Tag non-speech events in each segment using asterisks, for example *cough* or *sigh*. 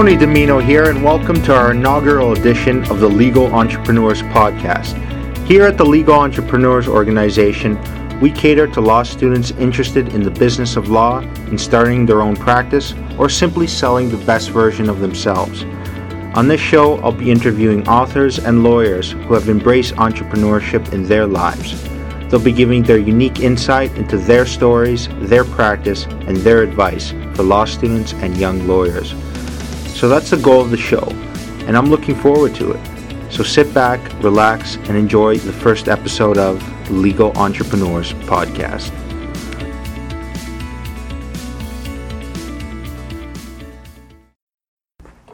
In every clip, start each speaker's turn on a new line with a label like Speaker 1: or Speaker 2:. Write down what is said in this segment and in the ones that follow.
Speaker 1: Tony DiMinno here, and welcome to our inaugural edition of the Legal Entrepreneurs Podcast. Here at the Legal Entrepreneurs Organization, we cater to law students interested in the business of law, in starting their own practice, or simply selling the best version of themselves. On this show, I'll be interviewing authors and lawyers who have embraced entrepreneurship in their lives. They'll be giving their unique insight into their stories, their practice, and their advice for law students and young lawyers. So that's the goal of the show, and I'm looking forward to it. So sit back, relax, and enjoy the first episode of Legal Entrepreneurs Podcast.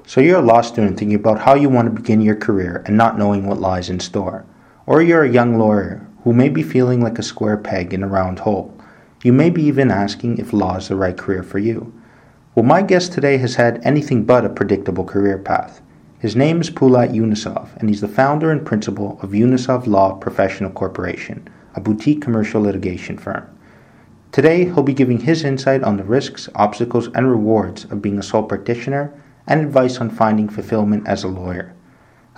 Speaker 1: So you're a law student thinking about how you want to begin your career and not knowing what lies in store. Or you're a young lawyer who may be feeling like a square peg in a round hole. You may be even asking if law is the right career for you. Well, my guest today has had anything but a predictable career path. His name is Pulat Yunusov, and he's the founder and principal of Yunusov Law Professional Corporation, a boutique commercial litigation firm. Today, he'll be giving his insight on the risks, obstacles, and rewards of being a sole practitioner and advice on finding fulfillment as a lawyer.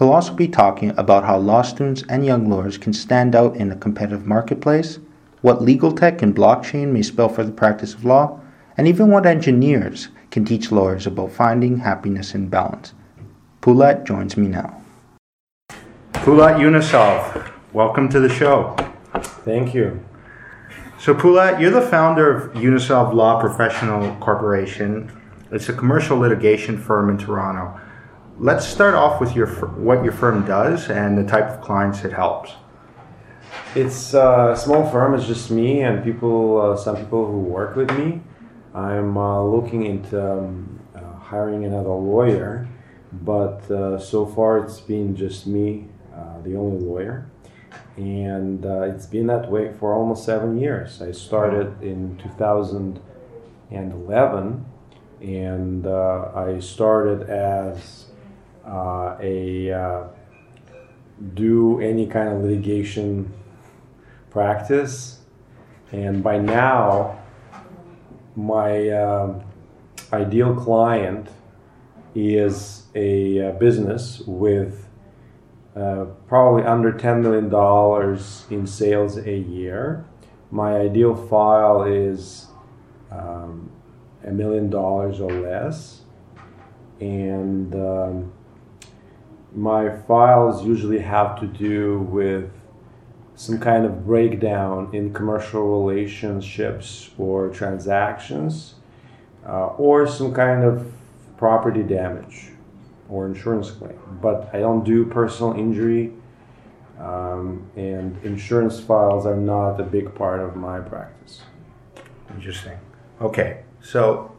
Speaker 1: He'll also be talking about how law students and young lawyers can stand out in a competitive marketplace, what legal tech and blockchain may spell for the practice of law, and even what engineers can teach lawyers about finding happiness and balance. Pulat joins me now. Pulat Yunusov, welcome to the show.
Speaker 2: Thank you.
Speaker 1: So, Pulat, you're the founder of Yunusov Law Professional Corporation. It's a commercial litigation firm in Toronto. Let's start off with your what your firm does and the type of clients it helps.
Speaker 2: It's a small firm. It's just me and people, uh, some people who work with me. I'm uh, looking into um, uh, hiring another lawyer, but uh, so far it's been just me, uh, the only lawyer, and uh, it's been that way for almost seven years. I started in 2011, and I started as a do any kind of litigation practice, and by now my um, ideal client is a uh, business with uh, probably under $10 million in sales a year. My ideal file is um, a million dollars or less. And um, my files usually have to do with some kind of breakdown in commercial relationships or transactions, uh, or some kind of property damage or insurance claim. But I don't do personal injury, um, and insurance files are not a big part of my practice.
Speaker 1: Interesting. Okay, so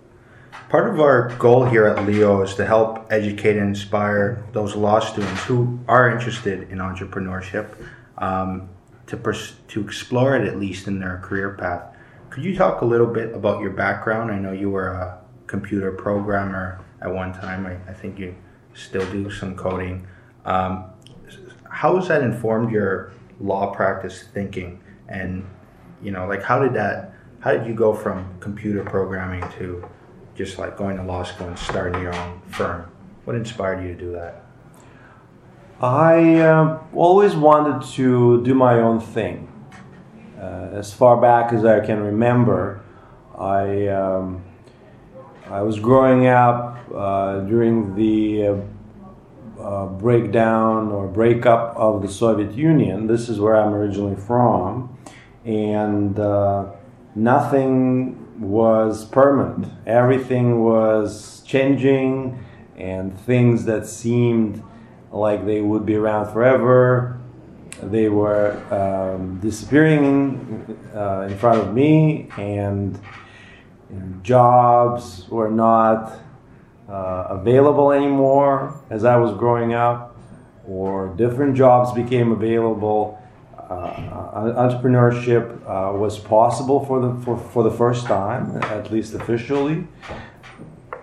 Speaker 1: part of our goal here at Leo is to help educate and inspire those law students who are interested in entrepreneurship. Um, to pers- to explore it at least in their career path. Could you talk a little bit about your background? I know you were a computer programmer at one time. I, I think you still do some coding. Um, how has that informed your law practice thinking? And you know, like how did that? How did you go from computer programming to just like going to law school and starting your own firm? What inspired you to do that?
Speaker 2: I uh, always wanted to do my own thing. Uh, as far back as I can remember, I um, I was growing up uh, during the uh, uh, breakdown or breakup of the Soviet Union. This is where I'm originally from, and uh, nothing was permanent. Everything was changing, and things that seemed like they would be around forever. They were um, disappearing uh, in front of me, and you know, jobs were not uh, available anymore as I was growing up, or different jobs became available. Uh, entrepreneurship uh, was possible for the for, for the first time, at least officially.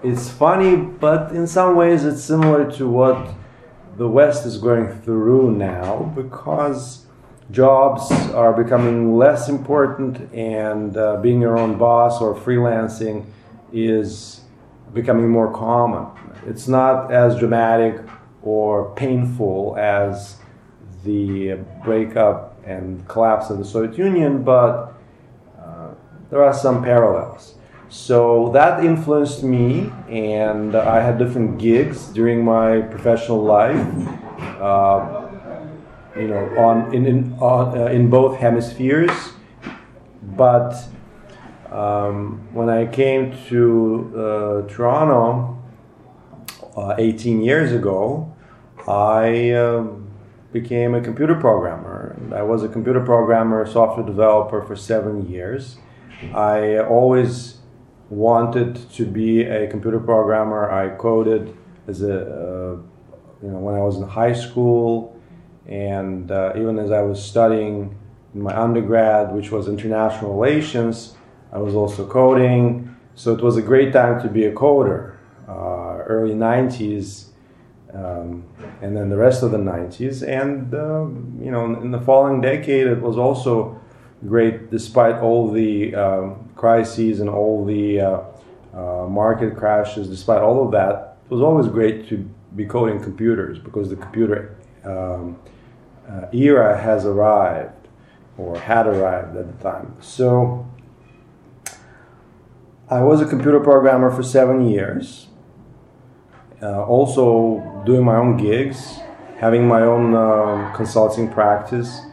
Speaker 2: It's funny, but in some ways, it's similar to what the West is going through now because jobs are becoming less important and uh, being your own boss or freelancing is becoming more common. it's not as dramatic or painful as the breakup and collapse of the Soviet Union, but uh, there are some parallels. So that influenced me, and I had different gigs during my professional life. Uh, you know, on in in, on, uh, in both hemispheres, but um, when I came to uh, Toronto uh, 18 years ago, I um, became a computer programmer. I was a computer programmer, software developer for seven years. I always wanted to be a computer programmer. I coded as a, uh, you know, when I was in high school, and uh, even as I was studying in my undergrad, which was international relations, I was also coding. So it was a great time to be a coder. Uh, early 90s, um, and then the rest of the 90s. And, um, you know, in the following decade, it was also great despite all the um, crises and all the uh, uh, market crashes, despite all of that. It was always great to be coding computers because the computer um, uh, era has arrived or had arrived at the time. So I was a computer programmer for seven years. Uh, also doing my own gigs, having my own uh, consulting practice,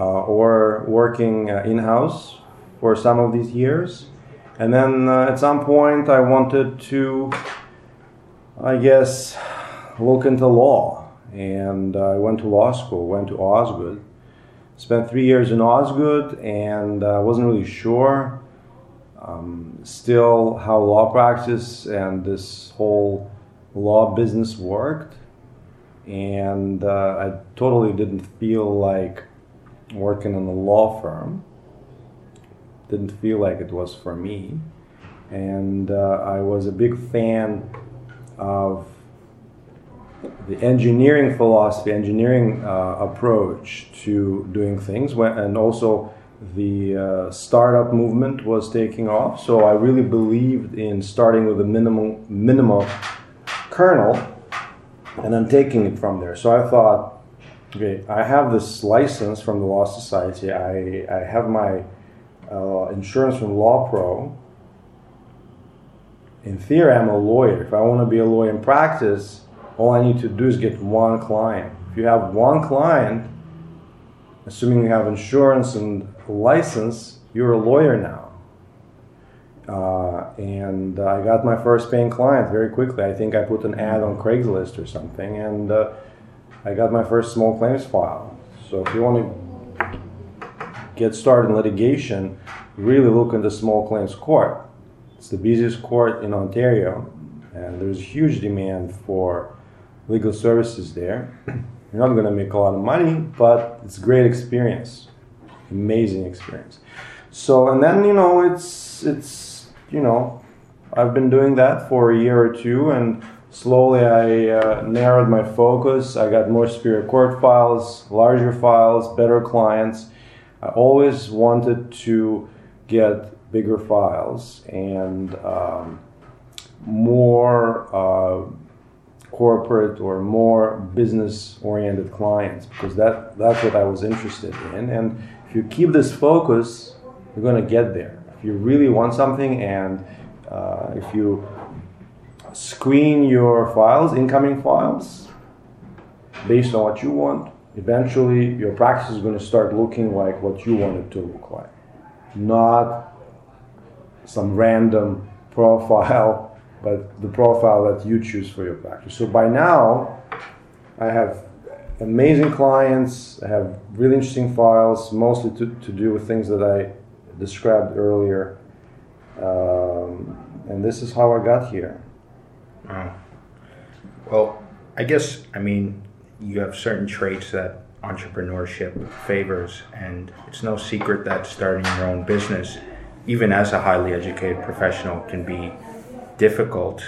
Speaker 2: or working uh, in house for some of these years. And then uh, at some point, I wanted to, I guess, look into law and I went to law school, went to Osgoode. Spent three years in Osgoode and I uh, wasn't really sure um, still how law practice and this whole law business worked. And uh, I totally didn't feel like working in a law firm. Didn't feel like it was for me. And uh, I was a big fan of the engineering philosophy, engineering uh, approach to doing things, and also the uh, startup movement was taking off. So I really believed in starting with a minimal minimal kernel and then taking it from there. So I thought, okay, I have this license from the Law Society. I, I have my uh, insurance from Law Pro. In theory, I'm a lawyer. If I want to be a lawyer in practice, all I need to do is get one client. If you have one client, assuming you have insurance and license, you're a lawyer now. Uh, and I got my first paying client very quickly. I think I put an ad on Craigslist or something, and uh, I got my first small claims file. So if you want to get started in litigation, really look into small claims court. It's the busiest court in Ontario, and there's a huge demand for legal services there. You're not going to make a lot of money, but it's a great experience, amazing experience. So, and then you know, it's it's you know, I've been doing that for a year or two, and slowly I uh, narrowed my focus. I got more superior court files, larger files, better clients. I always wanted to get bigger files and um, more. Uh, corporate or more business oriented clients because that that's what I was interested in and if you keep this focus you're going to get there if you really want something and uh, if you screen your files incoming files based on what you want eventually your practice is going to start looking like what you want it to look like not some random profile *laughs* but the profile that you choose for your practice. So by now, I have amazing clients. I have really interesting files, mostly to, to do with things that I described earlier. Um, and this is how I got here.
Speaker 1: Wow. Well, I guess, I mean, you have certain traits that entrepreneurship favors, and it's no secret that starting your own business, even as a highly educated professional, can be difficult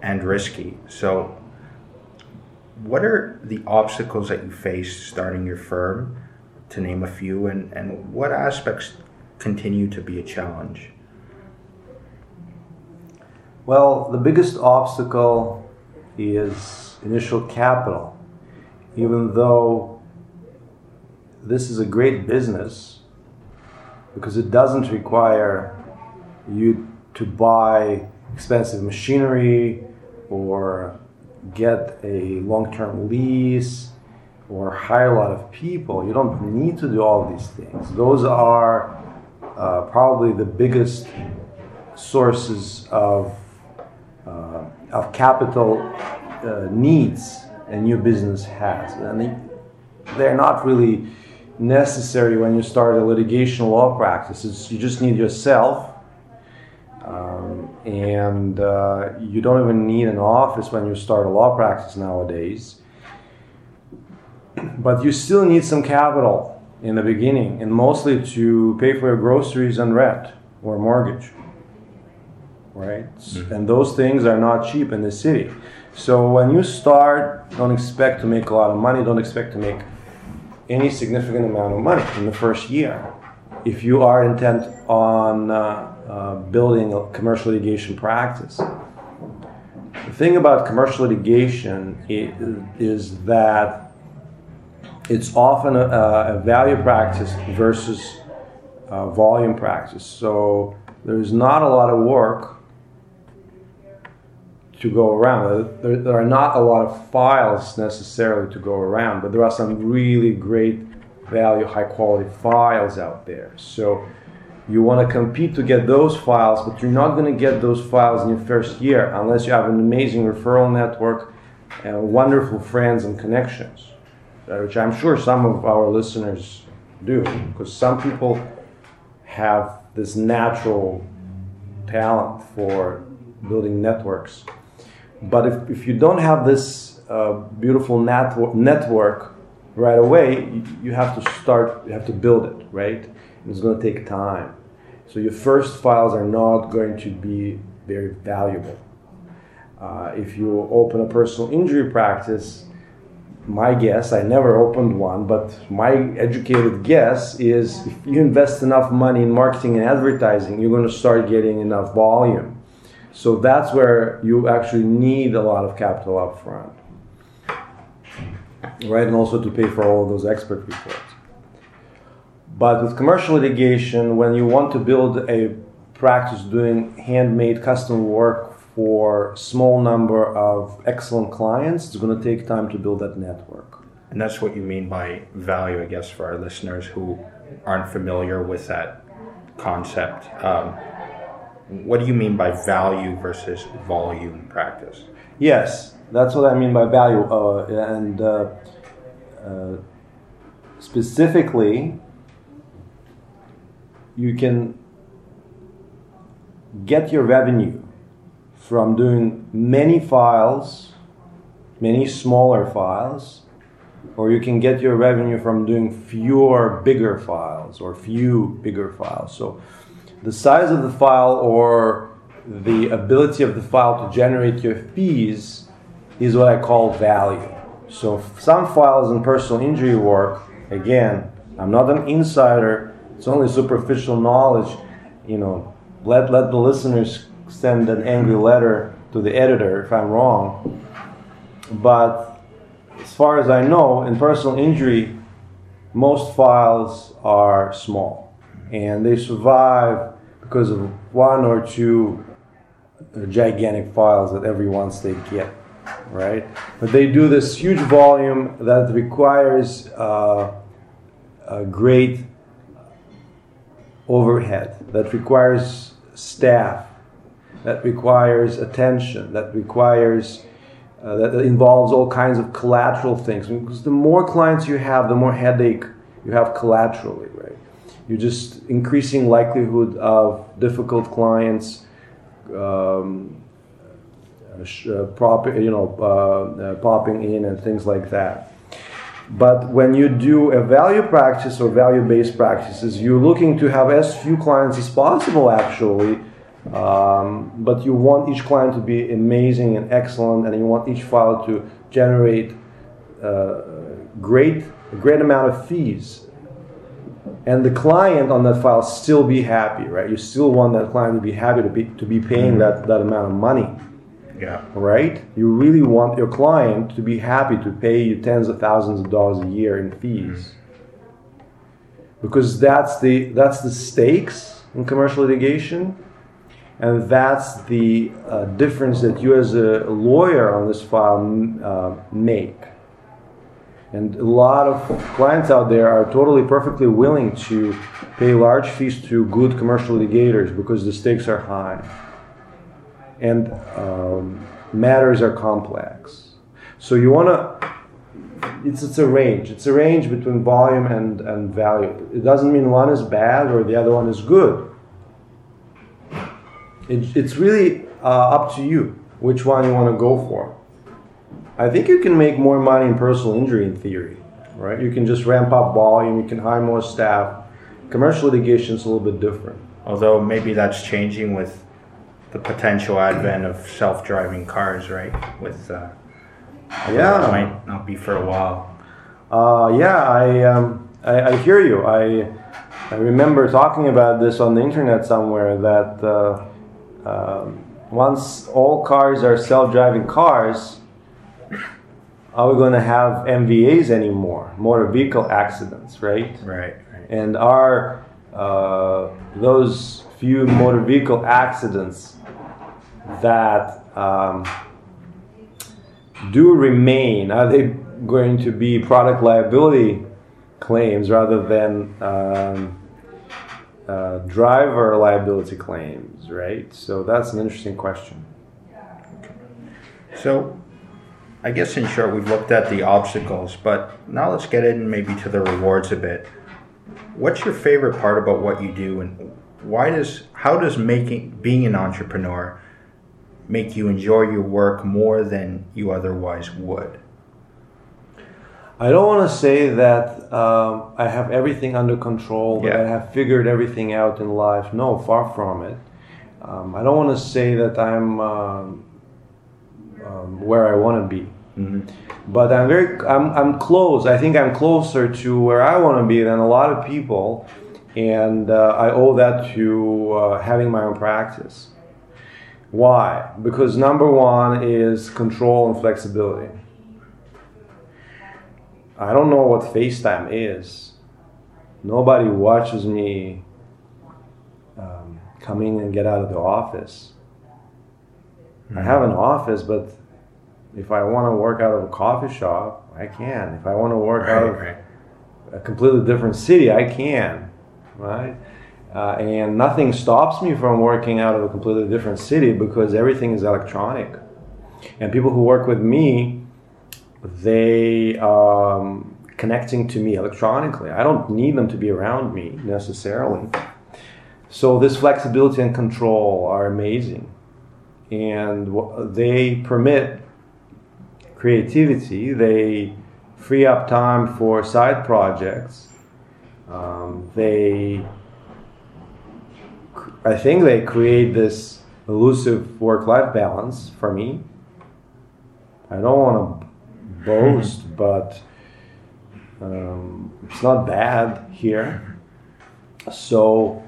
Speaker 1: and risky. So, what are the obstacles that you face starting your firm, to name a few, and, and what aspects continue to be a challenge?
Speaker 2: Well, the biggest obstacle is initial capital. Even though this is a great business because it doesn't require you to buy expensive machinery or get a long term lease or hire a lot of people. You don't need to do all these things. Those are uh, probably the biggest sources of, of capital uh, needs a new business has. And they, they're not really necessary when you start a litigation law practice. It's, you just need yourself. Um, and uh, you don't even need an office when you start a law practice nowadays. *clears throat* But you still need some capital in the beginning, and mostly to pay for your groceries and rent or mortgage. Right? Mm-hmm. And those things are not cheap in the city. So when you start, don't expect to make a lot of money, don't expect to make any significant amount of money in the first year. If you are intent on uh, uh, building a commercial litigation practice. The thing about commercial litigation is that it's often a, a value practice versus volume practice. So there's not a lot of work to go around. There, there, are not a lot of files necessarily to go around, but there are some really great value, high quality files out there. So you want to compete to get those files, but you're not going to get those files in your first year unless you have an amazing referral network and wonderful friends and connections, which I'm sure some of our listeners do, because some people have this natural talent for building networks. But if, if you don't have this uh, beautiful network, network right away, you, you, have to start, you have to build it, right? It's going to take time. So your first files are not going to be very valuable. Uh, if you open a personal injury practice, my guess, I never opened one, but my educated guess is if you invest enough money in marketing and advertising, you're going to start getting enough volume so that's where you actually need a lot of capital up front. Right, and also to pay for all of those expert reports. But with commercial litigation, when you want to build a practice doing handmade custom work for small number of excellent clients, it's going to take time to build that network.
Speaker 1: And that's what you mean by value, I guess, for our listeners who aren't familiar with that concept. Um, what do you mean by value versus volume practice?
Speaker 2: Yes, that's what I mean by value. Uh, and uh, uh, specifically, you can get your revenue from doing many files, many smaller files, or you can get your revenue from doing fewer bigger files or few bigger files. So the size of the file or the ability of the file to generate your fees is what I call value. So some files in personal injury work, again, I'm not an insider, it's only superficial knowledge, you know, let, let the listeners send an angry letter to the editor if I'm wrong. But as far as I know, in personal injury, most files are small and they survive because of one or two gigantic files that every once they get, right? But they do this huge volume that requires uh, a great overhead, that requires staff, that requires attention, that requires uh, that involves all kinds of collateral things. Because the more clients you have, the more headache you have collaterally? You're just increasing likelihood of difficult clients um, uh, prop, you know, uh, uh, popping in and things like that. But when you do a value practice or value-based practices, you're looking to have as few clients as possible, actually. Um, but you want each client to be amazing and excellent, and you want each file to generate uh, great, a great amount of fees and the client on that file still be happy, right? You still want that client to be happy to be to be paying mm-hmm. that, that amount of money.
Speaker 1: Yeah.
Speaker 2: right? You really want your client to be happy to pay you tens of thousands of dollars a year in fees. Because that's the that's the stakes in commercial litigation, and that's the uh, difference that you as a lawyer on this file uh, make. And a lot of clients out there are totally perfectly willing to pay large fees to good commercial litigators because the stakes are high and um, matters are complex. So you want to. It's, it's a range. It's a range between volume and, and value. It doesn't mean one is bad or the other one is good. It, it's really uh, up to you which one you want to go for. I think you can make more money in personal injury in theory, right? You can just ramp up volume, you can hire more staff. Commercial litigation is a little bit different.
Speaker 1: Although maybe that's changing with the potential advent of self-driving cars, right? With uh,
Speaker 2: Yeah.
Speaker 1: it might not be for a while.
Speaker 2: Uh, yeah, I, um, I I hear you. I I remember talking about this on the internet somewhere that uh, um, once all cars are self-driving cars, are we going to have MVAs anymore? Motor vehicle accidents, right?
Speaker 1: Right. Right.
Speaker 2: And are uh, those few motor vehicle accidents that um, do remain, are they going to be product liability claims rather than um, uh, driver liability claims, right? So that's an interesting question.
Speaker 1: So, I guess in short, we've looked at the obstacles, but now let's get in maybe to the rewards a bit. What's your favorite part about what you do, and why does how does making being an entrepreneur make you enjoy your work more than you otherwise would?
Speaker 2: I don't want to say that um, I have everything under control, that
Speaker 1: Yeah.
Speaker 2: I have figured everything out in life. No, far from it. Um, I don't want to say that I'm um, um, where I want to be, but I'm very, I'm, I'm close. I think I'm closer to where I want to be than a lot of people, and uh, I owe that to uh, having my own practice. Why? Because number one is control and flexibility. I don't know what FaceTime is. Nobody watches me um, come in and get out of the office. I have an office, but if I want to work out of a coffee shop, I can. If I want to work out of
Speaker 1: right.
Speaker 2: a completely different city, I can, right? Uh, and nothing stops me from working out of a completely different city because everything is electronic. And people who work with me, they um, connecting to me electronically. I don't need them to be around me necessarily. So this flexibility and control are amazing, and they permit creativity. They free up time for side projects. Um, they, I think, they create this elusive work-life balance for me. I don't want to boast, *laughs* but um, it's not bad here. So,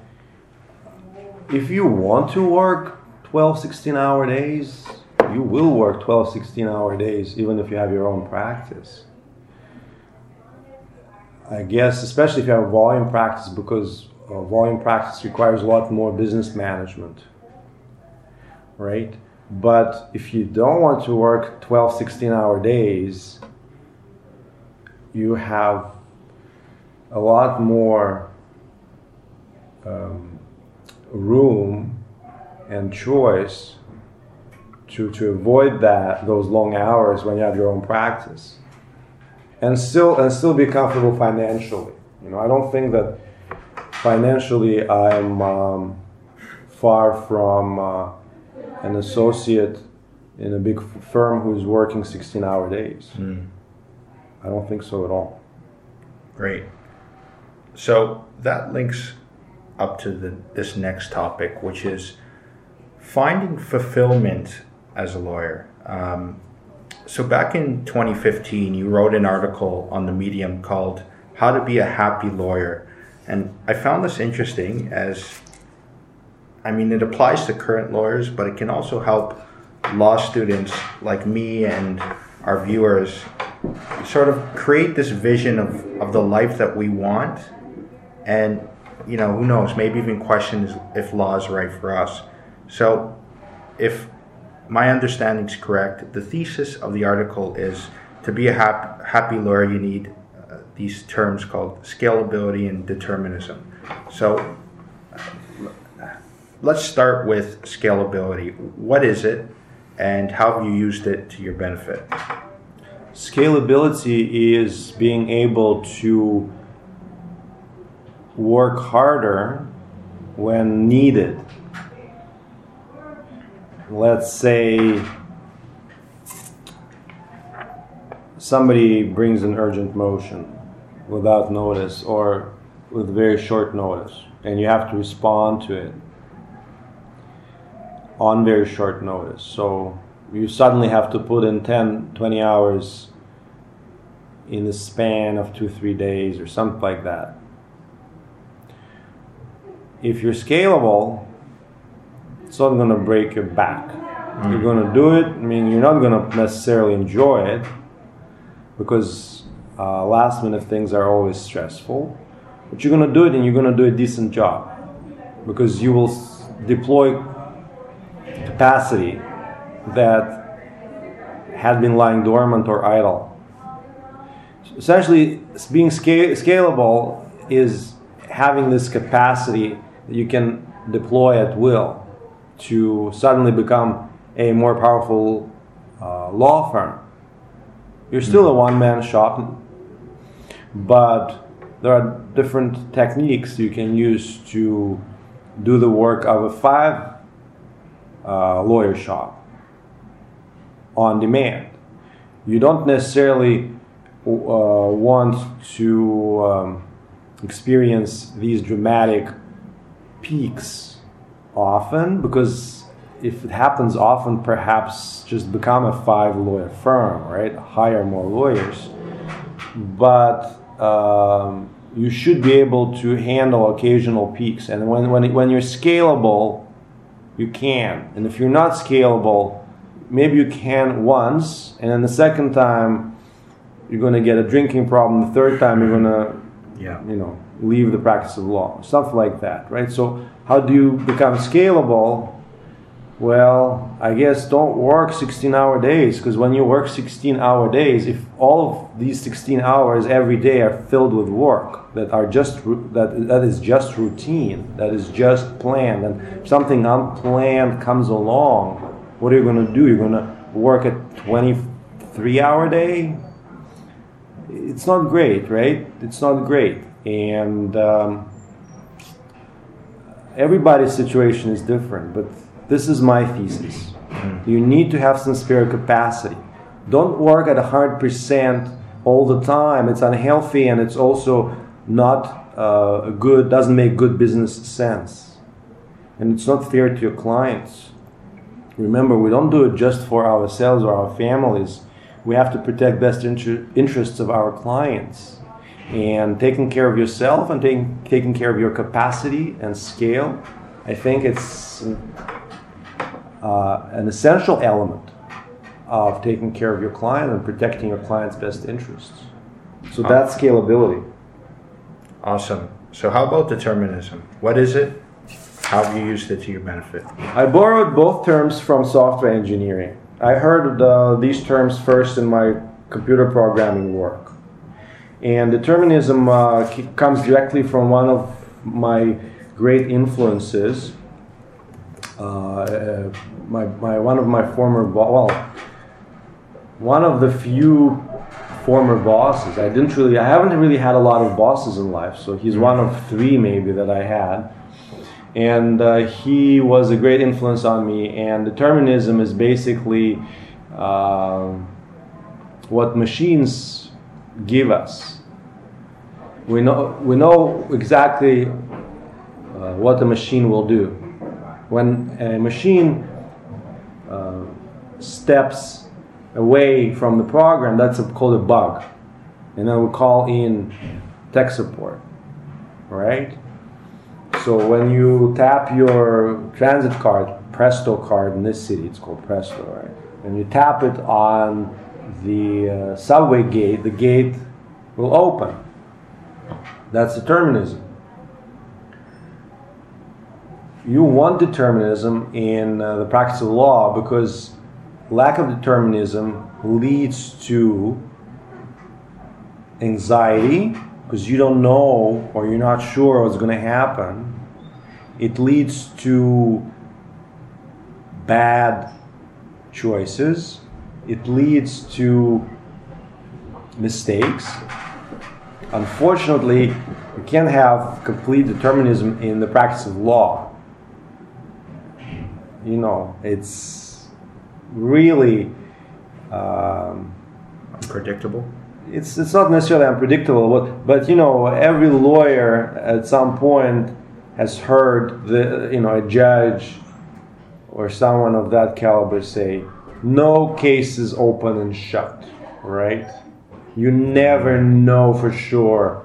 Speaker 2: if you want to work 12, 16 hour days, you will work 12, 16 hour days, even if you have your own practice. I guess, especially if you have a volume practice, because uh, volume practice requires a lot more business management, right? But if you don't want to work 12, 16 hour days, you have a lot more um, room and choice to, to avoid that those long hours when you have your own practice and still and still be comfortable financially. You know i don't think that financially i'm um, far from uh, an associate in a big firm who's working 16 hour days. I don't think so at all.
Speaker 1: Great. So that links up to the, this next topic, which is finding fulfillment as a lawyer. Um, so back in 2015, you wrote an article on the Medium called "How to Be a Happy Lawyer," and I found this interesting as, I mean, it applies to current lawyers, but it can also help law students like me and our viewers sort of create this vision of, of the life that we want. And you know who knows maybe even question if law is right for us. So if my understanding is correct. The thesis of the article is to be a hap- happy lawyer you need uh, these terms called scalability and determinism. So let's start with scalability. What is it and how have you used it to your benefit?
Speaker 2: Scalability is being able to work harder when needed. Let's say somebody brings an urgent motion without notice or with very short notice, and you have to respond to it on very short notice. So you suddenly have to put in 10, 20 hours in the span of two, three days or something like that. If you're scalable, it's not going to break your back. Mm. You're going to do it. I mean, you're not going to necessarily enjoy it because uh, last minute things are always stressful. But you're going to do it and you're going to do a decent job because you will deploy capacity that had been lying dormant or idle essentially being scalable is having this capacity that you can deploy at will to suddenly become a more powerful uh, law firm. You're still a one man shop, but there are different techniques you can use to do the work of a five uh, lawyer shop on demand. You don't necessarily uh, want to um, experience these dramatic peaks often because if it happens often perhaps just become a five lawyer firm right hire more lawyers but um, you should be able to handle occasional peaks and when, when, when you're scalable you can and if you're not scalable maybe you can once and then the second time you're going to get a drinking problem. The third time, you're going to, yeah. you know, leave the practice of law, stuff like that, right? So, how do you become scalable? Well, I guess don't work 16 hour days because when you work 16 hour days, if all of these 16 hours every day are filled with work that are just that that is just routine, that is just planned, and something unplanned comes along, what are you going to do? You're going to work a 23 hour day, it's not great, right? It's not great, and um, everybody's situation is different. But this is my thesis. You need to have some spare capacity. Don't work at hundred percent all the time. It's unhealthy, and it's also not uh, good. Doesn't make good business sense, and it's not fair to your clients. Remember, we don't do it just for ourselves or our families we have to protect best inter- interests of our clients and taking care of yourself and taking, taking care of your capacity and scale i think it's uh, an essential element of taking care of your client and protecting your client's best interests. So that's scalability.
Speaker 1: Awesome. So how about determinism? What is it? How have you used it to your benefit?
Speaker 2: I borrowed both terms from software engineering. I heard uh, these terms first in my computer programming work. And determinism uh, comes directly from one of my great influences. Uh, my, my, one of my former, bo- well, one of the few former bosses. I didn't really, I haven't really had a lot of bosses in life, so he's one of three maybe that I had and uh, he was a great influence on me. And determinism is basically uh, what machines give us. We know we know exactly uh, what the machine will do. When a machine uh, steps away from the program, that's called a bug, and then we call in tech support. Right? So when you tap your transit card, Presto card in this city. It's called Presto, right? And you tap it on the uh, subway gate, the gate will open. That's determinism. You want determinism in uh, the practice of law because lack of determinism leads to anxiety because you don't know or you're not sure what's going to happen. It leads to bad choices. It leads to mistakes. Unfortunately, you can't have complete determinism in the practice of law. You know, it's really um,
Speaker 1: Predictable.
Speaker 2: it's it's not necessarily unpredictable, but but you know every lawyer at some point has heard the you know a judge or someone of that caliber say no case is open and shut, right? You never know for sure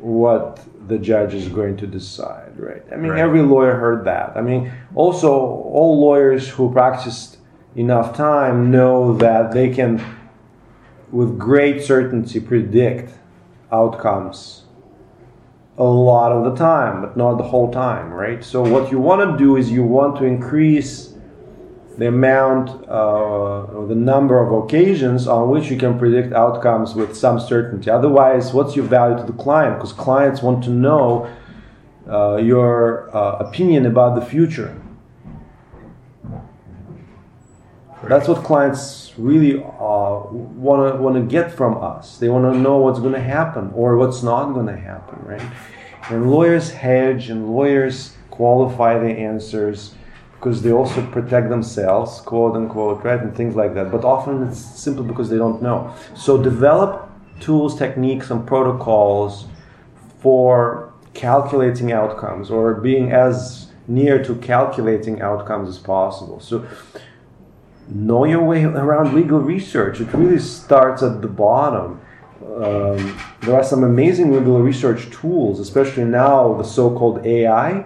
Speaker 2: what the judge is going to decide, right? I mean,
Speaker 1: Right.
Speaker 2: every lawyer heard that. I mean, also all lawyers who practiced enough time know that they can with great certainty predict outcomes a lot of the time, but not the whole time, right? So what you want to do is you want to increase the amount uh, or the number of occasions on which you can predict outcomes with some certainty. Otherwise, what's your value to the client? Because clients want to know uh, your uh, opinion about the future. That's what clients really want to want to get from us. They want to know what's going to happen or what's not going to happen, right? And lawyers hedge and lawyers qualify the answers because they also protect themselves, quote unquote, right, and things like that. But often it's simply because they don't know. So develop tools, techniques, and protocols for calculating outcomes or being as near to calculating outcomes as possible. So know your way around legal research. It really starts at the bottom. Um, there are some amazing legal research tools, especially now the so-called AI,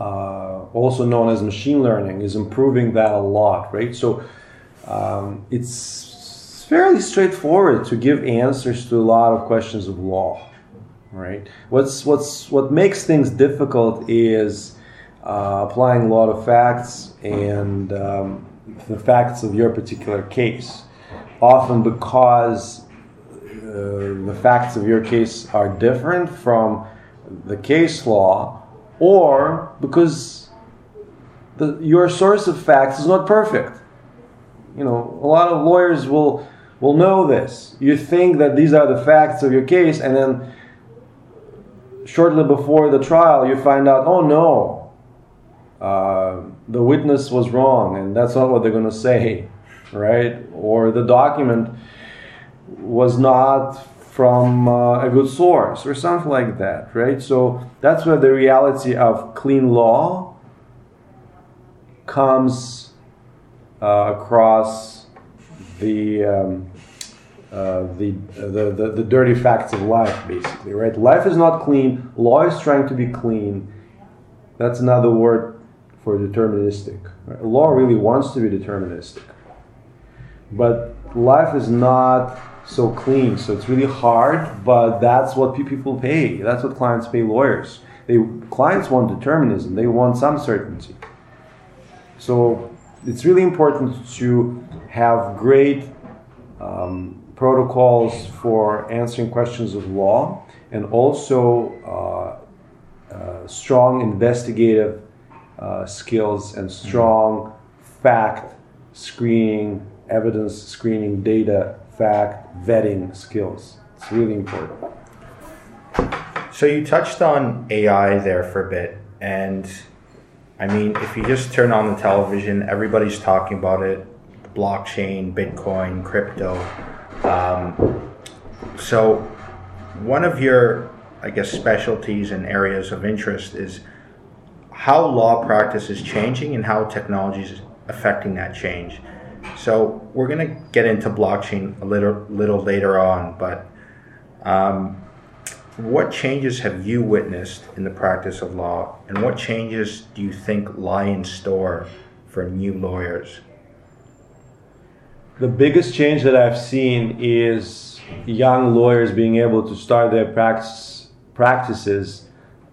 Speaker 2: uh, also known as machine learning, is improving that a lot, right? So um, it's fairly straightforward to give answers to a lot of questions of law, right? What's what's what makes things difficult is uh, applying a lot of facts and um, the facts of your particular case. Often because uh, the facts of your case are different from the case law, or because the, your source of facts is not perfect. You know, a lot of lawyers will will know this. You think that these are the facts of your case, and then shortly before the trial, you find out, oh no, uh, the witness was wrong, and that's not what they're going to say, *laughs* right? Or the document was not from uh, a good source, or something like that, right? So that's where the reality of clean law comes uh, across the. Um, uh, the, the, the, the dirty facts of life, basically, right? Life is not clean. Law is trying to be clean. That's another word for deterministic. Right? Law really wants to be deterministic. But life is not so clean, so it's really hard, but that's what people pay. That's what clients pay lawyers. They clients want determinism. They want some certainty. So it's really important to have great um, protocols for answering questions of law and also uh, uh, strong investigative uh, skills and strong fact screening, evidence screening, data fact vetting skills. It's really important.
Speaker 1: So you touched on AI there for a bit, and I mean, if you just turn on the television, everybody's talking about it: blockchain, Bitcoin, crypto. Um, so, one of your, I guess, specialties and areas of interest is how law practice is changing and how technology is affecting that change. So, we're going to get into blockchain a little, little later on, but um, what changes have you witnessed in the practice of law, and what changes do you think lie in store for new lawyers?
Speaker 2: The biggest change that I've seen is young lawyers being able to start their practice, practices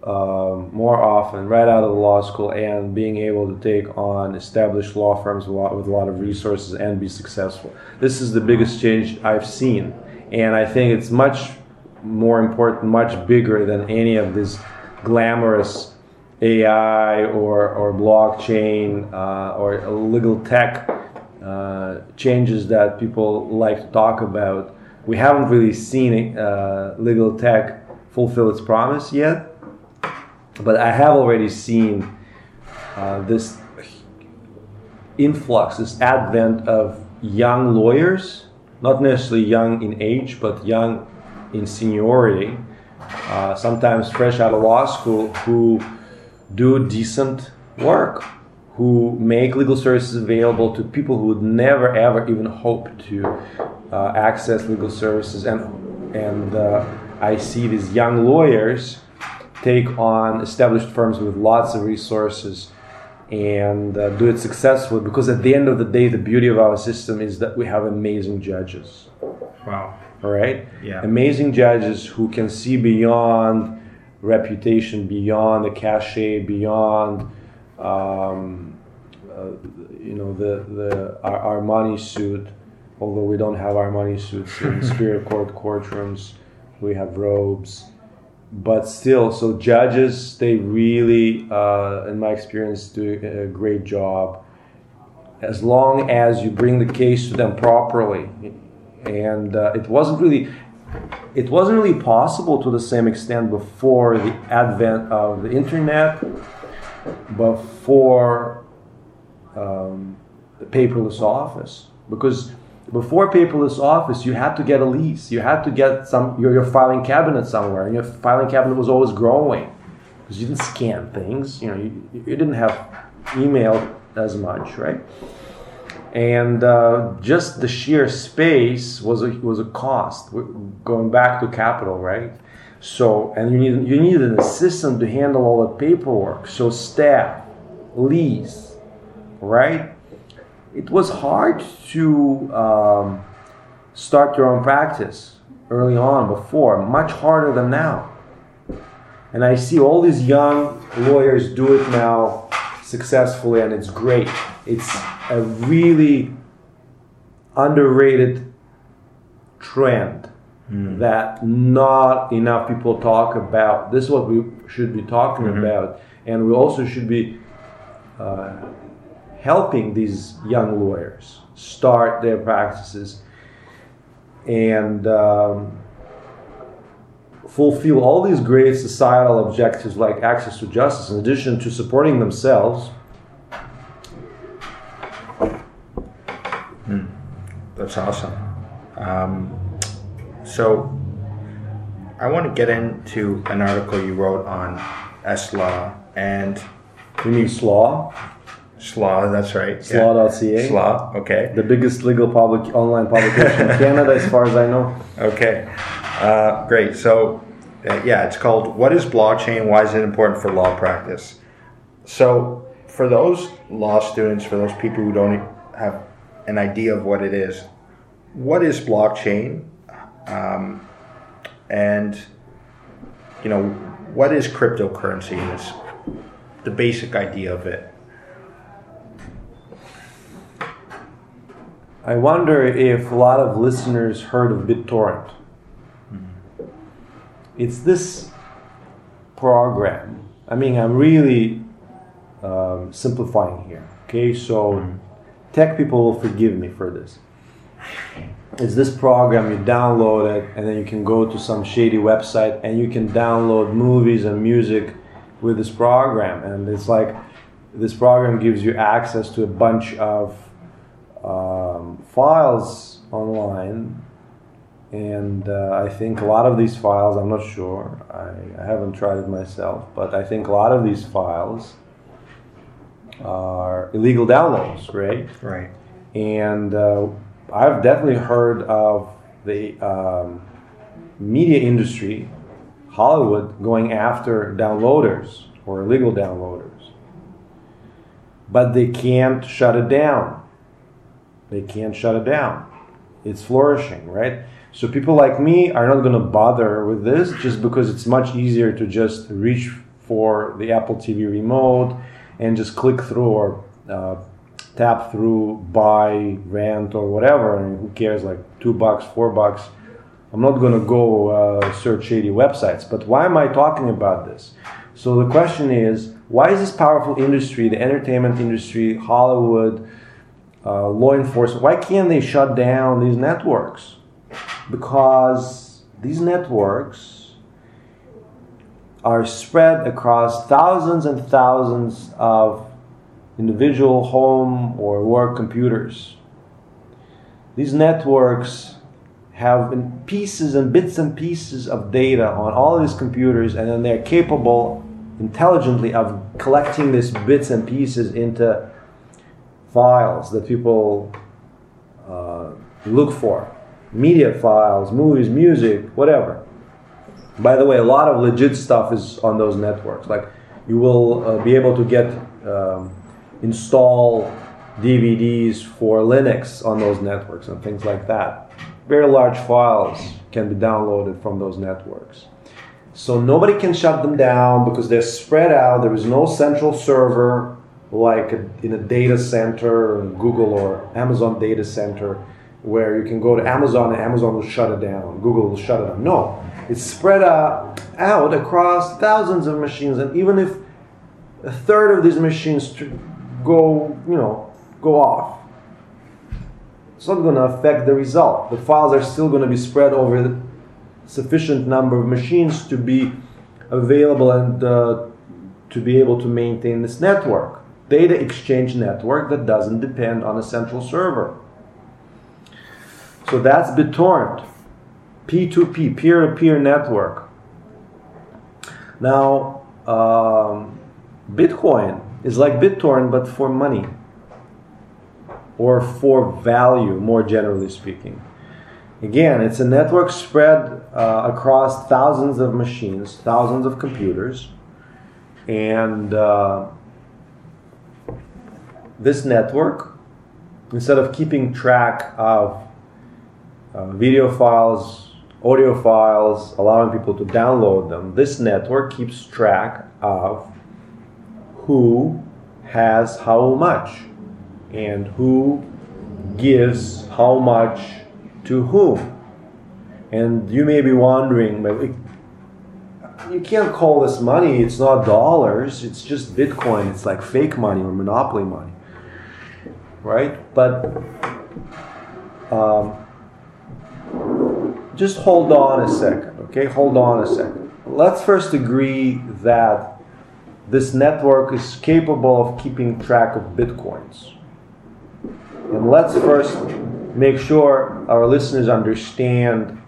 Speaker 2: um, more often right out of law school and being able to take on established law firms a, lot, with a lot of resources and be successful. This is the biggest change I've seen, and I think it's much more important, much bigger than any of this glamorous AI or, or blockchain uh, or legal tech uh, changes that people like to talk about. We haven't really seen uh, legal tech fulfill its promise yet but I have already seen uh, this influx, this advent of young lawyers, not necessarily young in age, but young in seniority, uh, sometimes fresh out of law school, who do decent work, who make legal services available to people who would never ever even hope to uh, access legal services. And, and uh, I see these young lawyers take on established firms with lots of resources and uh, do it successfully because at the end of the day the beauty of our system is that we have amazing judges.
Speaker 1: Wow.
Speaker 2: All right
Speaker 1: yeah.
Speaker 2: Amazing judges who can see beyond reputation beyond the cachet beyond um, uh, you know the the our, money suit. Although we don't have our money suits in *laughs* superior court courtrooms we have robes but still, so judges, they really, uh, in my experience, do a great job. As long as you bring the case to them properly, and uh, it wasn't really, it wasn't really possible to the same extent before the advent of the internet, before um, the paperless office, because before paperless office, you had to get a lease. You had to get some your, your filing cabinet somewhere, and your filing cabinet was always growing because you didn't scan things. You know, you, you didn't have email as much, right? And uh, just the sheer space was a, was a cost. going back to capital, right? So, and you need you needed an assistant to handle all the paperwork. So, staff, lease, right? It was hard to um, start your own practice early on before, much harder than now. And I see all these young lawyers do it now successfully, and it's great. It's a really underrated trend mm. that not enough people talk about. This is what we should be talking mm-hmm. about, and we also should be. Uh, helping these young lawyers start their practices and um, fulfill all these great societal objectives like access to justice, in addition to supporting themselves.
Speaker 1: Mm, that's awesome. Um, so, I want to get into an article you wrote on SLAW and.
Speaker 2: You mean SLAW?
Speaker 1: SLAW, that's right.
Speaker 2: SLAW.ca.
Speaker 1: SLAW, okay.
Speaker 2: The biggest legal public online publication in Canada, as far as I know.
Speaker 1: Okay, uh, great. So, uh, yeah, it's called "What is blockchain? Why is it important for law practice?" So, for those law students, for those people who don't have an idea of what it is, what is blockchain? Um, and you know, what is cryptocurrency? Is the basic idea of it.
Speaker 2: I wonder if a lot of listeners heard of BitTorrent. Mm-hmm. It's this program. I mean, I'm really um, simplifying here. Okay, so mm-hmm. tech people will forgive me for this. It's this program, you download it, and then you can go to some shady website and you can download movies and music with this program. And it's like this program gives you access to a bunch of files online, and uh, I think a lot of these files, I'm not sure, I, I, haven't tried it myself, but I think a lot of these files are illegal downloads, right?
Speaker 1: Right.
Speaker 2: And uh, I've definitely heard of the um, media industry Hollywood going after downloaders or illegal downloaders. But they can't shut it down. They can't shut it down. It's flourishing, right? So people like me are not going to bother with this just because it's much easier to just reach for the Apple TV remote and just click through or uh, tap through, buy, rent, or whatever. I mean, who cares? Like two bucks, four bucks. I'm not going to go uh, search shady websites. But why am I talking about this? So the question is, why is this powerful industry, the entertainment industry, Hollywood, uh, law enforcement, why can't they shut down these networks? Because these networks are spread across thousands and thousands of individual home or work computers. These networks have pieces and bits and pieces of data on all these computers, and then they're capable intelligently of collecting these bits and pieces into files that people uh, look for media files, movies, music, whatever. By the way, a lot of legit stuff is on those networks. Like you will uh, be able to get um, install DVDs for Linux on those networks and things like that. Very large files can be downloaded from those networks. So nobody can shut them down because they're spread out. There is no central server like in a data center, Google or Amazon data center, where you can go to Amazon and Amazon will shut it down, Google will shut it down. No, it's spread out, out across thousands of machines, and even if a third of these machines go, you know, go off. It's not going to affect the result. The files are still going to be spread over the sufficient number of machines to be available and uh, to be able to maintain this network. Data exchange network that doesn't depend on a central server. So that's BitTorrent, P2P, peer-to-peer network. Now, um, Bitcoin is like BitTorrent but for money or for value, more generally speaking. Again, it's a network spread uh, across thousands of machines, thousands of computers, and uh, this network, instead of keeping track of uh, video files, audio files, allowing people to download them, this network keeps track of who has how much and who gives how much to whom. And you may be wondering, you can't call this money, it's not dollars, it's just Bitcoin, it's like fake money or monopoly money. Right? But um, just hold on a second, okay? Hold on a second. Let's first agree that this network is capable of keeping track of bitcoins. And let's first make sure our listeners understand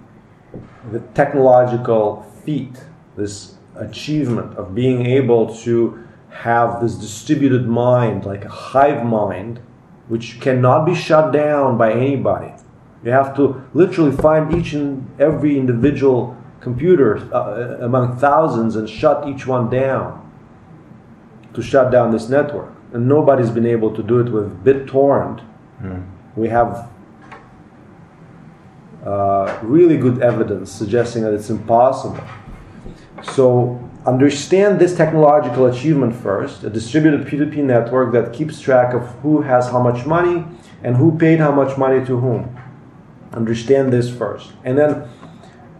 Speaker 2: the technological feat, this achievement of being able to have this distributed mind, like a hive mind, which cannot be shut down by anybody. You have to literally find each and every individual computer uh, among thousands and shut each one down to shut down this network. And nobody's been able to do it with BitTorrent. Mm. We have uh, really good evidence suggesting that it's impossible. So understand this technological achievement first, a distributed P2P network that keeps track of who has how much money and who paid how much money to whom. Understand this first. And then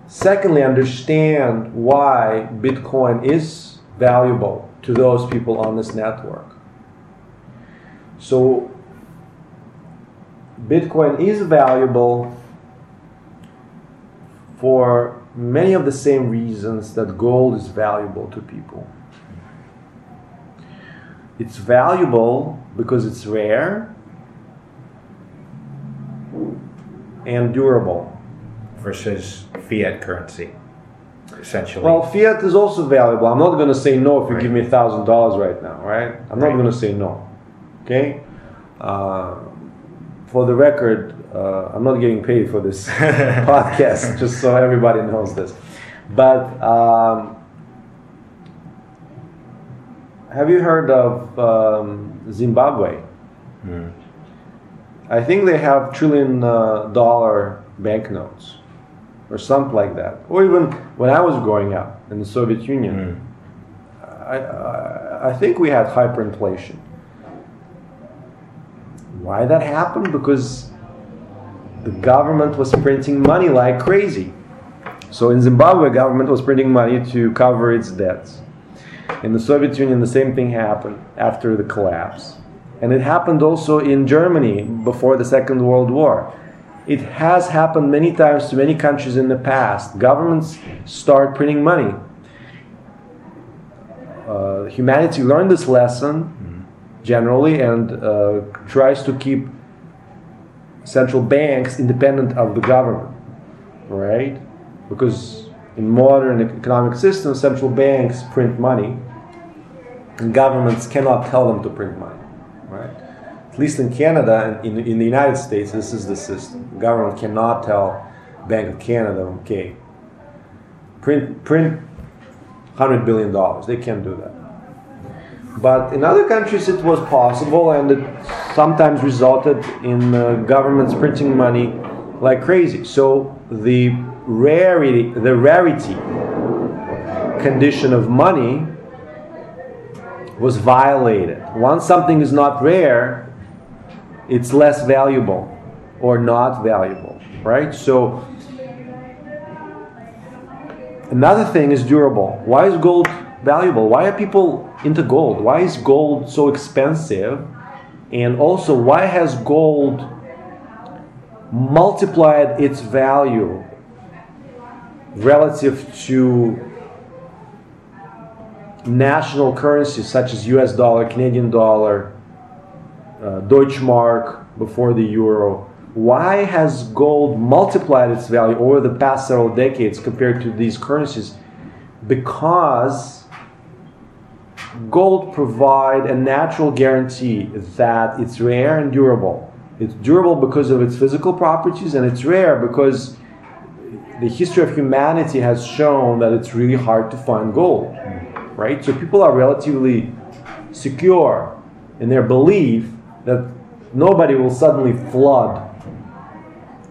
Speaker 2: secondly, understand why Bitcoin is valuable to those people on this network. So Bitcoin is valuable for many of the same reasons that gold is valuable to people. It's valuable because it's rare and durable.
Speaker 1: Versus fiat currency essentially.
Speaker 2: Well, fiat is also valuable. I'm not going to say no if you right. give me a thousand dollars right now, right? I'm not right. going to say no. Okay. Uh, for the record, uh, I'm not getting paid for this *laughs* podcast, just so everybody knows this. but um, have you heard of um, Zimbabwe?
Speaker 1: Mm.
Speaker 2: I think they have trillion uh, dollar banknotes or something like that. Or even when I was growing up in the Soviet Union,
Speaker 1: Mm.
Speaker 2: I, I, I think we had hyperinflation. Why that happened? Because the government was printing money like crazy. So in Zimbabwe, government was printing money to cover its debts. In the Soviet Union, the same thing happened after the collapse. And it happened also in Germany before the Second World War. It has happened many times to many countries in the past. Governments start printing money. Uh, humanity learned this lesson generally and uh, tries to keep central banks independent of the government, right? Because in modern economic systems, central banks print money, and governments cannot tell them to print money, right? At least in Canada and in, in the United States, this is the system. The government cannot tell Bank of Canada, okay, print print hundred billion dollars. They can't do that. But in other countries, it was possible, and it sometimes resulted in uh, governments printing money like crazy. So the rarity, the rarity condition of money was violated. Once something is not rare, it's less valuable or not valuable, right? So another thing is durable. Why is gold valuable? Why are people into gold? Why is gold so expensive? And also, why has gold multiplied its value relative to national currencies such as US dollar, Canadian dollar, uh, Deutschmark before the euro? Why has gold multiplied its value over the past several decades compared to these currencies? Because gold provide a natural guarantee that it's rare and durable. It's durable because of its physical properties, and it's rare because the history of humanity has shown that it's really hard to find gold. Right? So people are relatively secure in their belief that nobody will suddenly flood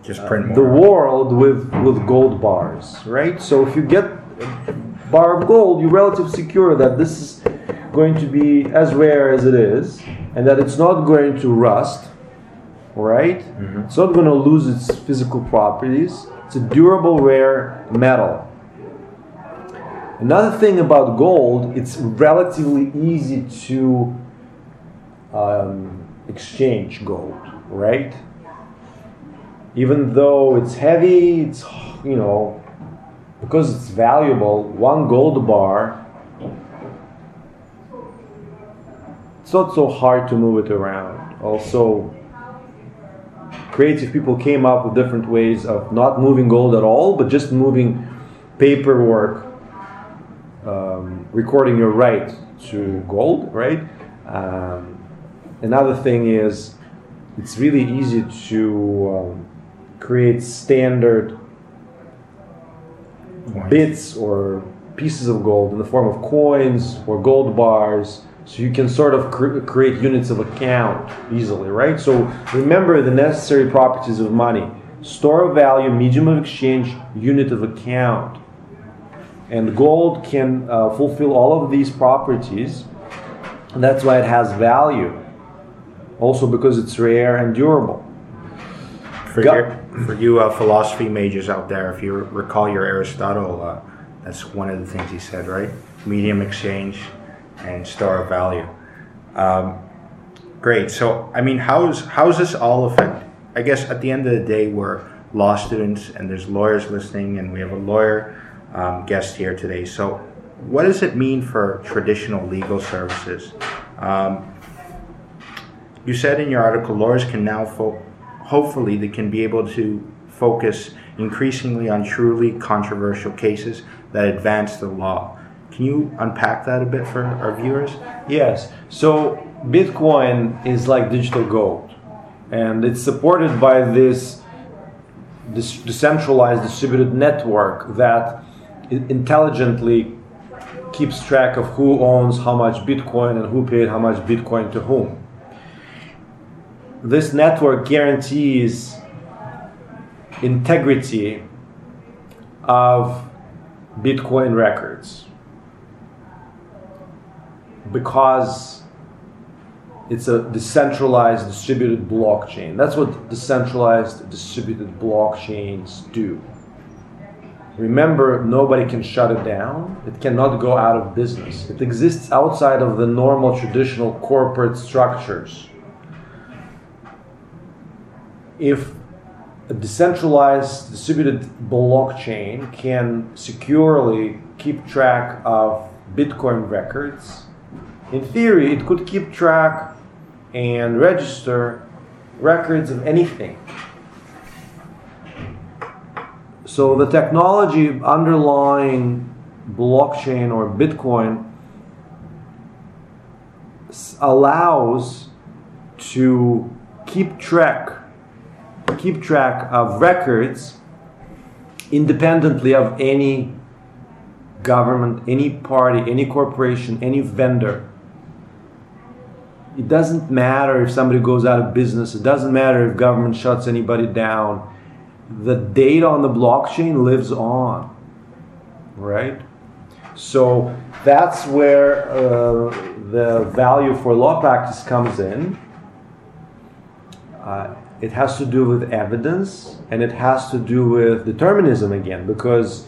Speaker 1: Just print uh, more.
Speaker 2: the world with with gold bars, right? So if you get bar of gold, you're relatively secure that this is going to be as rare as it is, and that it's not going to rust, right? It's not going to lose its physical properties. It's a durable, rare metal. Another thing about gold, it's relatively easy to um, exchange gold, right? even though it's heavy, it's you know, because it's valuable. One gold bar, it's not so hard to move it around. Also, creative people came up with different ways of not moving gold at all, but just moving paperwork, um, recording your right to gold, right? Um, another thing is it's really easy to um, create standard. Bits or pieces of gold in the form of coins or gold bars. So you can sort of cr- create units of account easily right? So remember the necessary properties of money. Store of value medium of exchange unit of account. And gold can uh, fulfill all of these properties. And that's why it has value. Also because it's rare and durable.
Speaker 1: For,
Speaker 2: Go-
Speaker 1: your, for you uh, philosophy majors out there, if you recall your Aristotle, uh, that's one of the things he said, right? Medium exchange and store of value. Um, great. So, I mean, how's how's this all affect? I guess at the end of the day, we're law students, and there's lawyers listening, and we have a lawyer um, guest here today. So, what does it mean for traditional legal services? Um, you said in your article, lawyers can now, fo- hopefully, they can be able to focus increasingly on truly controversial cases that advance the law. Can you unpack that a bit for our viewers?
Speaker 2: Yes. So Bitcoin is like digital gold, and it's supported by this, this decentralized distributed network that intelligently keeps track of who owns how much Bitcoin and who paid how much Bitcoin to whom. This network guarantees integrity of Bitcoin records because it's a decentralized distributed blockchain. That's what decentralized distributed blockchains do. Remember, nobody can shut it down. It cannot go out of business. It exists outside of the normal traditional corporate structures. If a decentralized distributed blockchain can securely keep track of Bitcoin records, in theory, it could keep track and register records of anything. So the technology underlying blockchain or Bitcoin allows to keep track keep track of records independently of any government, any party, any corporation, any vendor. It doesn't matter if somebody goes out of business. It doesn't matter if government shuts anybody down the data on the blockchain lives on, right? So that's where uh, the value for law practice comes in. Uh, it has to do with evidence and it has to do with determinism again, because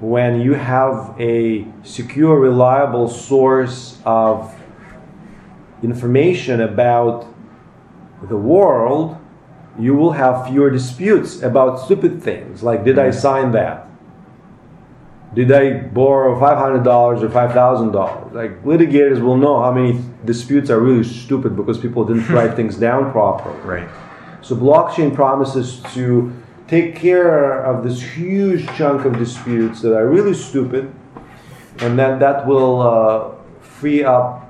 Speaker 2: when you have a secure, reliable source of information about the world, you will have fewer disputes about stupid things like did I mm-hmm. sign that? Did I borrow $500 or $5,000? Like litigators will know how many disputes are really stupid because people didn't *laughs* write things down properly.
Speaker 1: Right.
Speaker 2: So blockchain promises to take care of this huge chunk of disputes that are really stupid, and then that will uh, free up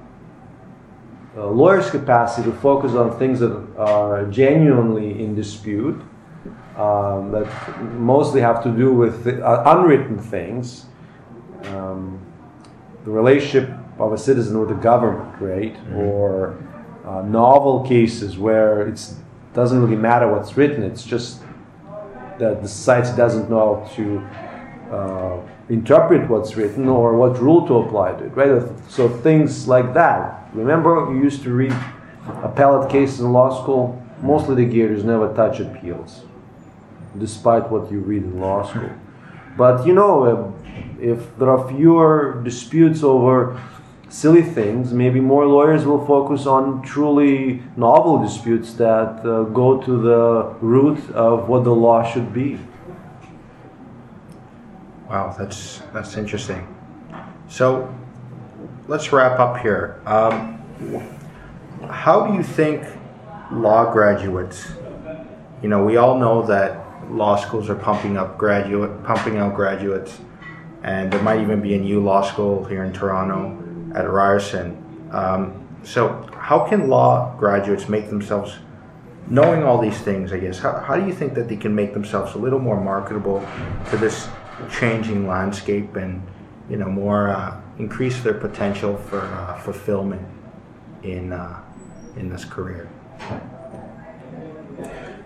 Speaker 2: uh, lawyer's capacity to focus on things that are genuinely in dispute, um, that mostly have to do with uh, unwritten things, um, the relationship of a citizen with the government, right? Mm-hmm. Or uh, novel cases where it doesn't really matter what's written, it's just that the society doesn't know how to uh, interpret what's written or what rule to apply to it, right? So things like that. Remember, you used to read appellate cases in law school. Most litigators never touch appeals, despite what you read in law school. But you know, if there are fewer disputes over silly things, maybe more lawyers will focus on truly novel disputes that uh, go to the root of what the law should be.
Speaker 1: Wow, that's that's interesting. So let's wrap up here. Um, how do you think law graduates? You know, we all know that law schools are pumping up graduate, pumping out graduates, and there might even be a new law school here in Toronto at Ryerson. Um, so, how can law graduates make themselves, knowing all these things? I guess how, how do you think that they can make themselves a little more marketable to this changing landscape and you know more uh, increase their potential for uh, fulfillment in uh, in this career?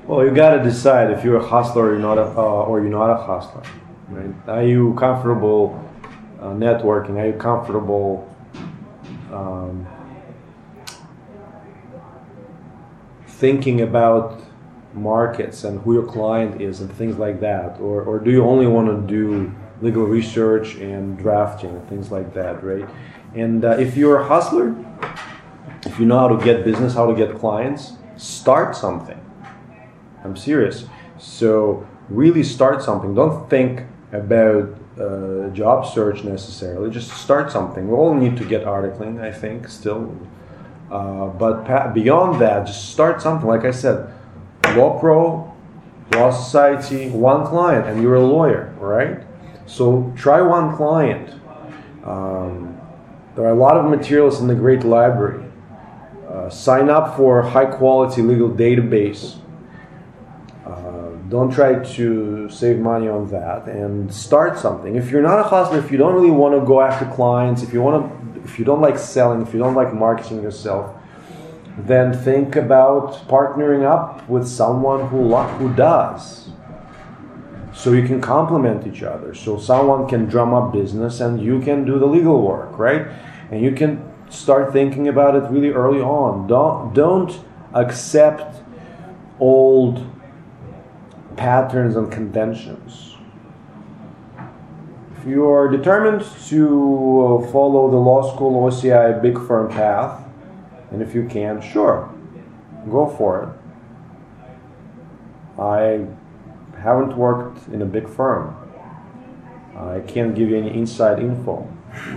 Speaker 2: Well, you got to decide if you're a hustler or you're not a, uh, or you're not a hustler. Right? Are you comfortable uh, networking? Are you comfortable um, thinking about markets and who your client is and things like that, or or do you only want to do legal research and drafting and things like that, right? And uh, if you're a hustler, if you know how to get business, how to get clients, start something. I'm serious. So really start something. Don't think about uh, job search necessarily. Just start something. We all need to get articling, I think, still. Uh, but beyond that, just start something. Like I said, Law Pro, Law Society, one client, and you're a lawyer, right? So try one client. Um, there are a lot of materials in the Great Library. Uh, sign up for high quality legal database. Don't try to save money on that and start something. If you're not a hustler, if you don't really want to go after clients, if you want to, if you don't like selling, if you don't like marketing yourself, then think about partnering up with someone who who does. So you can complement each other. So someone can drum up business and you can do the legal work, right? And you can start thinking about it really early on. Don't don't accept old patterns and conventions. If you are determined to follow the law school OCI big firm path, and if you can, sure, go for it. I haven't worked in a big firm. I can't give you any inside info,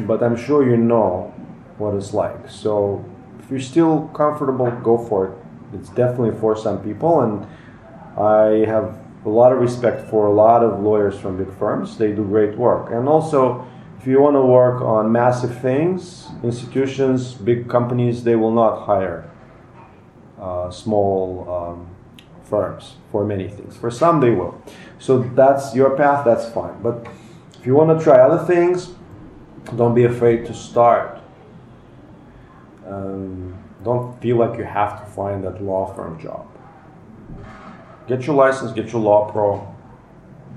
Speaker 2: but I'm sure you know what it's like. So if you're still comfortable, go for it. It's definitely for some people, and I have a lot of respect for a lot of lawyers from big firms. They do great work. And also, if you want to work on massive things, institutions, big companies, they will not hire uh, small um, firms for many things. For some, they will. So that's your path, that's fine. But if you want to try other things, don't be afraid to start. Um, don't feel like you have to find that law firm job get your license, get your law pro,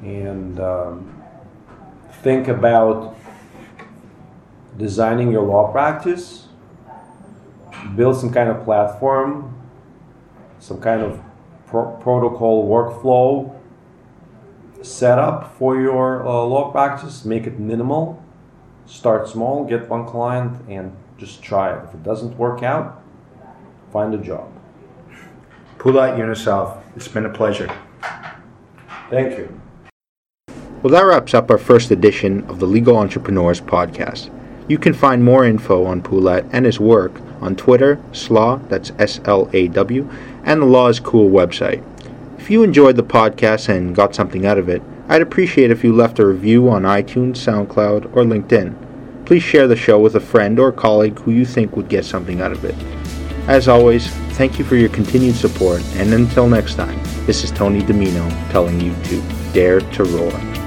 Speaker 2: and um, think about designing your law practice, build some kind of platform, some kind of pro- protocol workflow setup for your uh, law practice, make it minimal, start small, get one client, and just try it. If it doesn't work out, find a job.
Speaker 1: Pulat Yunusov, it's been a pleasure.
Speaker 2: Thank you.
Speaker 1: Well, that wraps up our first edition of the Legal Entrepreneurs Podcast. You can find more info on Pulat and his work on Twitter, Slaw, that's S L A W, and the Law is Cool website. If you enjoyed the podcast and got something out of it, I'd appreciate if you left a review on iTunes, SoundCloud, or LinkedIn. Please share the show with a friend or colleague who you think would get something out of it. As always, thank you for your continued support, and until next time, this is Tony DiMinno telling you to dare to roar.